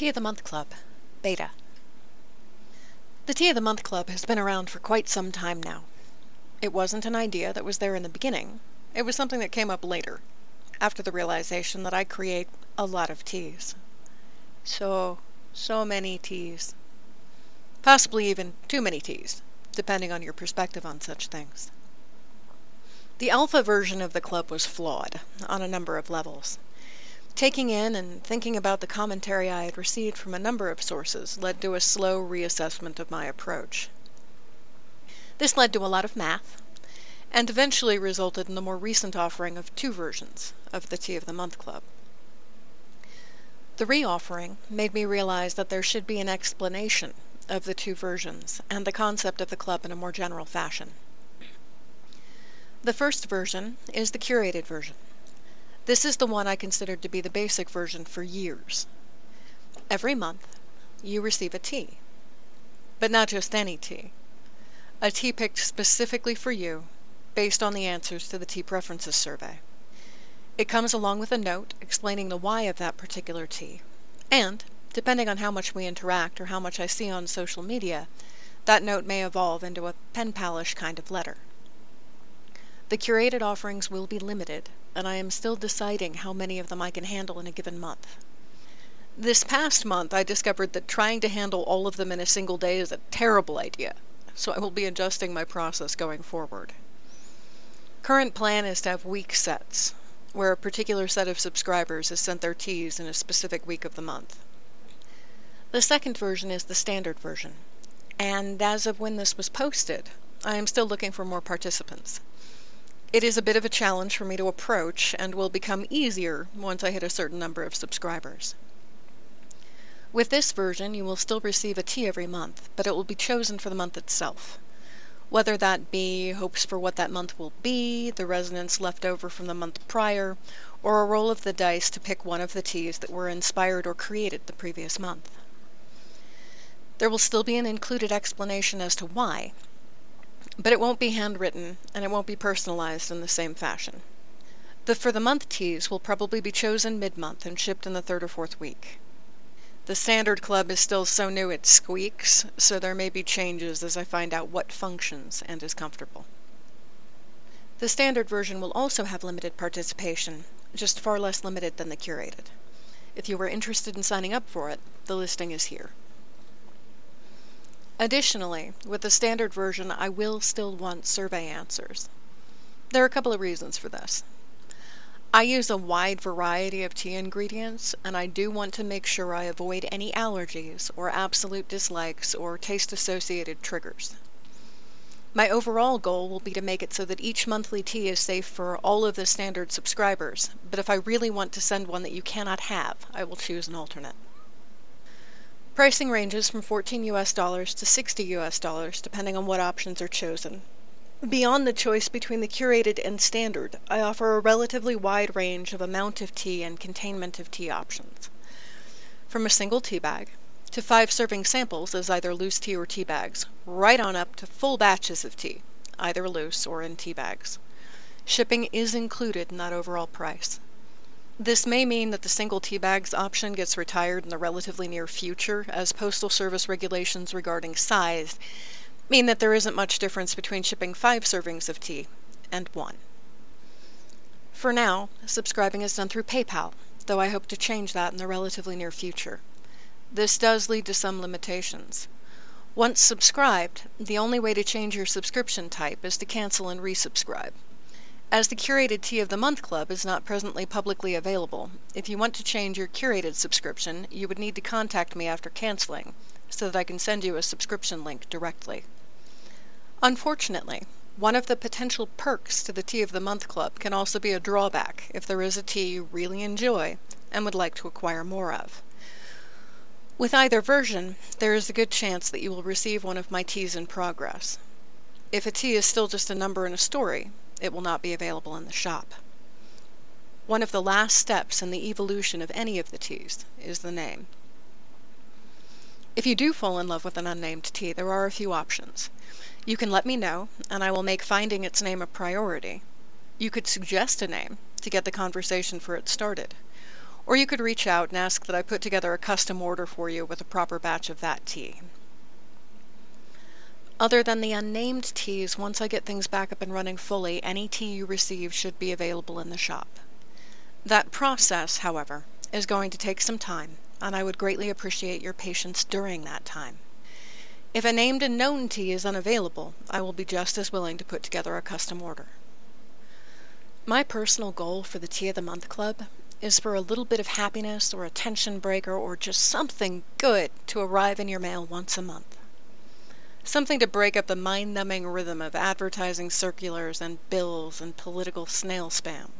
Tea of the Month Club, Beta. The Tea of the Month Club has been around for quite some time now. It wasn't an idea that was there in the beginning. It was something that came up later, after the realization that I create a lot of teas. So, so many teas. Possibly even too many teas, depending on your perspective on such things. The alpha version of the club was flawed on a number of levels. Taking in and thinking about the commentary I had received from a number of sources led to a slow reassessment of my approach. This led to a lot of math, and eventually resulted in the more recent offering of two versions of the Tea of the Month Club. The re-offering made me realize that there should be an explanation of the two versions and the concept of the club in a more general fashion. The first version is the curated version. This is the one I considered to be the basic version for years. Every month, you receive a tea. But not just any tea. A tea picked specifically for you, based on the answers to the Tea Preferences Survey. It comes along with a note explaining the why of that particular tea. And, depending on how much we interact or how much I see on social media, that note may evolve into a pen palish kind of letter. The curated offerings will be limited, and I am still deciding how many of them I can handle in a given month. This past month, I discovered that trying to handle all of them in a single day is a terrible idea, so I will be adjusting my process going forward. Current plan is to have week sets, where a particular set of subscribers has sent their teas in a specific week of the month. The second version is the standard version, and as of when this was posted, I am still looking for more participants. It is a bit of a challenge for me to approach and will become easier once I hit a certain number of subscribers. With this version, you will still receive a tea every month, but it will be chosen for the month itself. Whether that be hopes for what that month will be, the resonance left over from the month prior, or a roll of the dice to pick one of the teas that were inspired or created the previous month. There will still be an included explanation as to why, but it won't be handwritten and it won't be personalized in the same fashion. The for the month teas will probably be chosen mid-month and shipped in the third or fourth week. The standard club is still so new it squeaks, so there may be changes as I find out what functions and is comfortable. The standard version will also have limited participation, just far less limited than the curated. If you are interested in signing up for it, the listing is here. Additionally, with the standard version, I will still want survey answers. There are a couple of reasons for this. I use a wide variety of tea ingredients, and I do want to make sure I avoid any allergies or absolute dislikes or taste-associated triggers. My overall goal will be to make it so that each monthly tea is safe for all of the standard subscribers, but if I really want to send one that you cannot have, I will choose an alternate. Pricing ranges from 14 US dollars to 60 US dollars depending on what options are chosen. Beyond the choice between the curated and standard, I offer a relatively wide range of amount of tea and containment of tea options. From a single tea bag to five serving samples as either loose tea or tea bags, right on up to full batches of tea, either loose or in tea bags. Shipping is included in that overall price. This may mean that the single tea bags option gets retired in the relatively near future, as Postal Service regulations regarding size mean that there isn't much difference between shipping five servings of tea and one. For now, subscribing is done through PayPal, though I hope to change that in the relatively near future. This does lead to some limitations. Once subscribed, the only way to change your subscription type is to cancel and resubscribe. As the Curated Tea of the Month Club is not presently publicly available, if you want to change your curated subscription, you would need to contact me after canceling, so that I can send you a subscription link directly. Unfortunately, one of the potential perks to the Tea of the Month Club can also be a drawback if there is a tea you really enjoy and would like to acquire more of. With either version, there is a good chance that you will receive one of my teas in progress. If a tea is still just a number in a story, it will not be available in the shop. One of the last steps in the evolution of any of the teas is the name. If you do fall in love with an unnamed tea, there are a few options. You can let me know, and I will make finding its name a priority. You could suggest a name to get the conversation for it started. Or you could reach out and ask that I put together a custom order for you with a proper batch of that tea. Other than the unnamed teas, once I get things back up and running fully, any tea you receive should be available in the shop. That process, however, is going to take some time, and I would greatly appreciate your patience during that time. If a named and known tea is unavailable, I will be just as willing to put together a custom order. My personal goal for the Tea of the Month Club is for a little bit of happiness or a tension breaker or just something good to arrive in your mail once a month. Something to break up the mind numbing rhythm of advertising circulars and bills and political snail spam.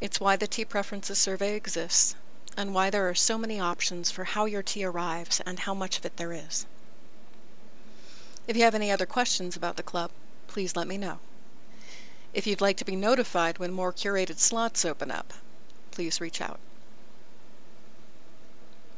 It's why the Tea Preferences Survey exists, and why there are so many options for how your tea arrives and how much of it there is. If you have any other questions about the club, please let me know. If you'd like to be notified when more curated slots open up, please reach out.